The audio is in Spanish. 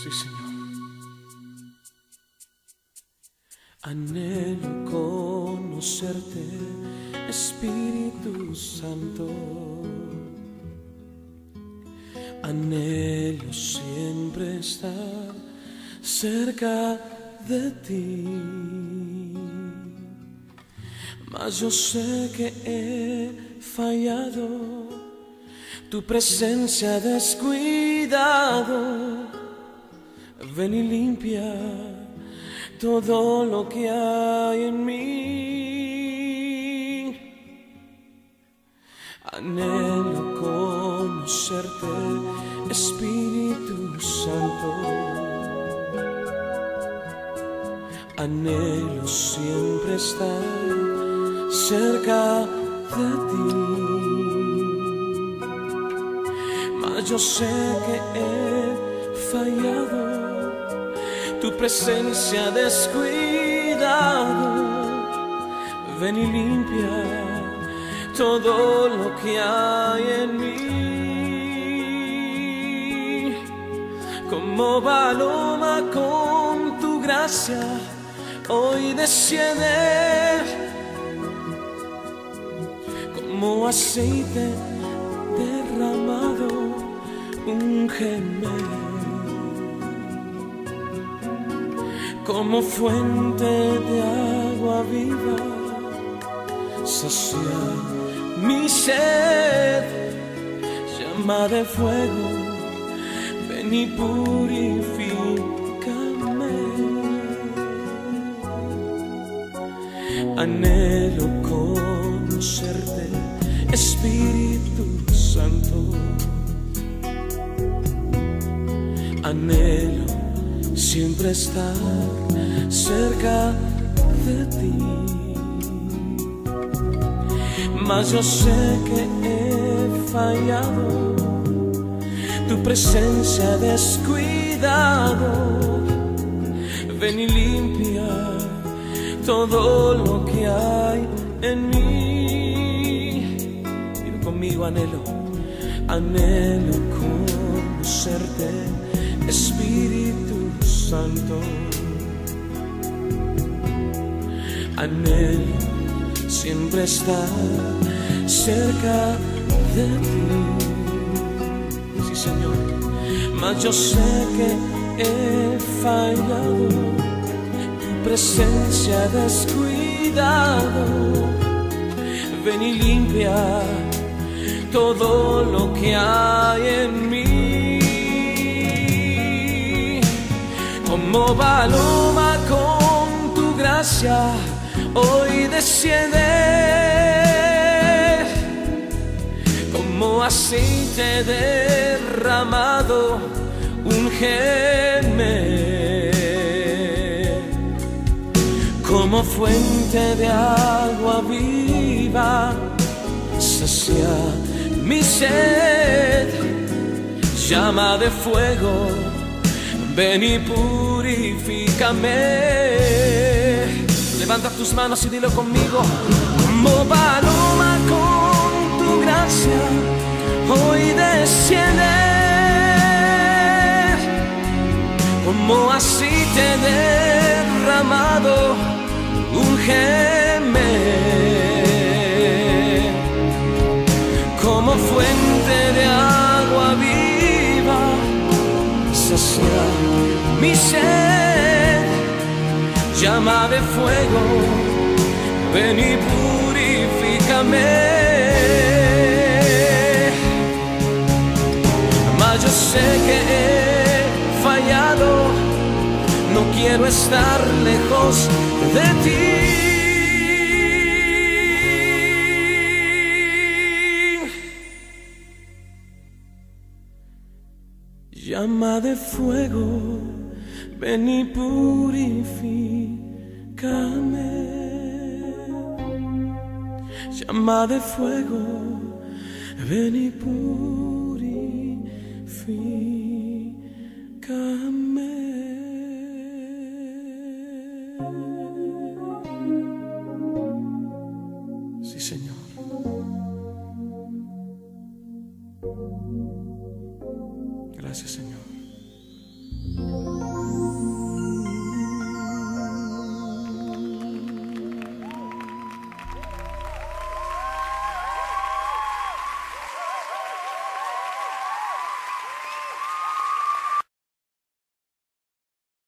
Sí, Señor. Anhelo conocerte, Espíritu Santo. Anhelo siempre estar cerca de ti. Mas yo sé que he fallado, tu presencia descuidado. Ven y limpia todo lo que hay en mí. Anhelo conocerte, Espíritu Santo. Anhelo siempre estar cerca de ti. Mas yo sé que he fallado, tu presencia descuidado. Ven y limpia todo lo que hay en mí. Como paloma con tu gracia, hoy desciende como aceite derramado, un como fuente de agua viva, sacia mi sed, llama de fuego, ven y purifícame. Anhelo conocerte, estar cerca de ti. Mas yo sé que he fallado, tu presencia descuidado. Ven y limpia todo lo que hay en mí. Digo conmigo, anhelo, anhelo conocerte, Espíritu Santo. Anhelo siempre estar cerca de ti. Sí, Señor. Mas yo sé que he fallado, tu presencia descuidado. Ven y limpia todo lo que hay en mí. Como paloma con tu gracia, hoy desciende. Como aceite derramado, un como fuente de agua viva, sacia mi sed, llama de fuego, ven y purifícame. Levanta tus manos y dilo conmigo, como paloma con tu gracia, hoy desciende. Como aceite derramado, ungeme como fuente de agua viva, sacia mi sed, llama de fuego, ven y purifícame. Mas yo sé que he fallado, no quiero estar lejos de ti. Llama de fuego, ven y purifícame. Llama de fuego, ven y purifícame. Gracias, Señor.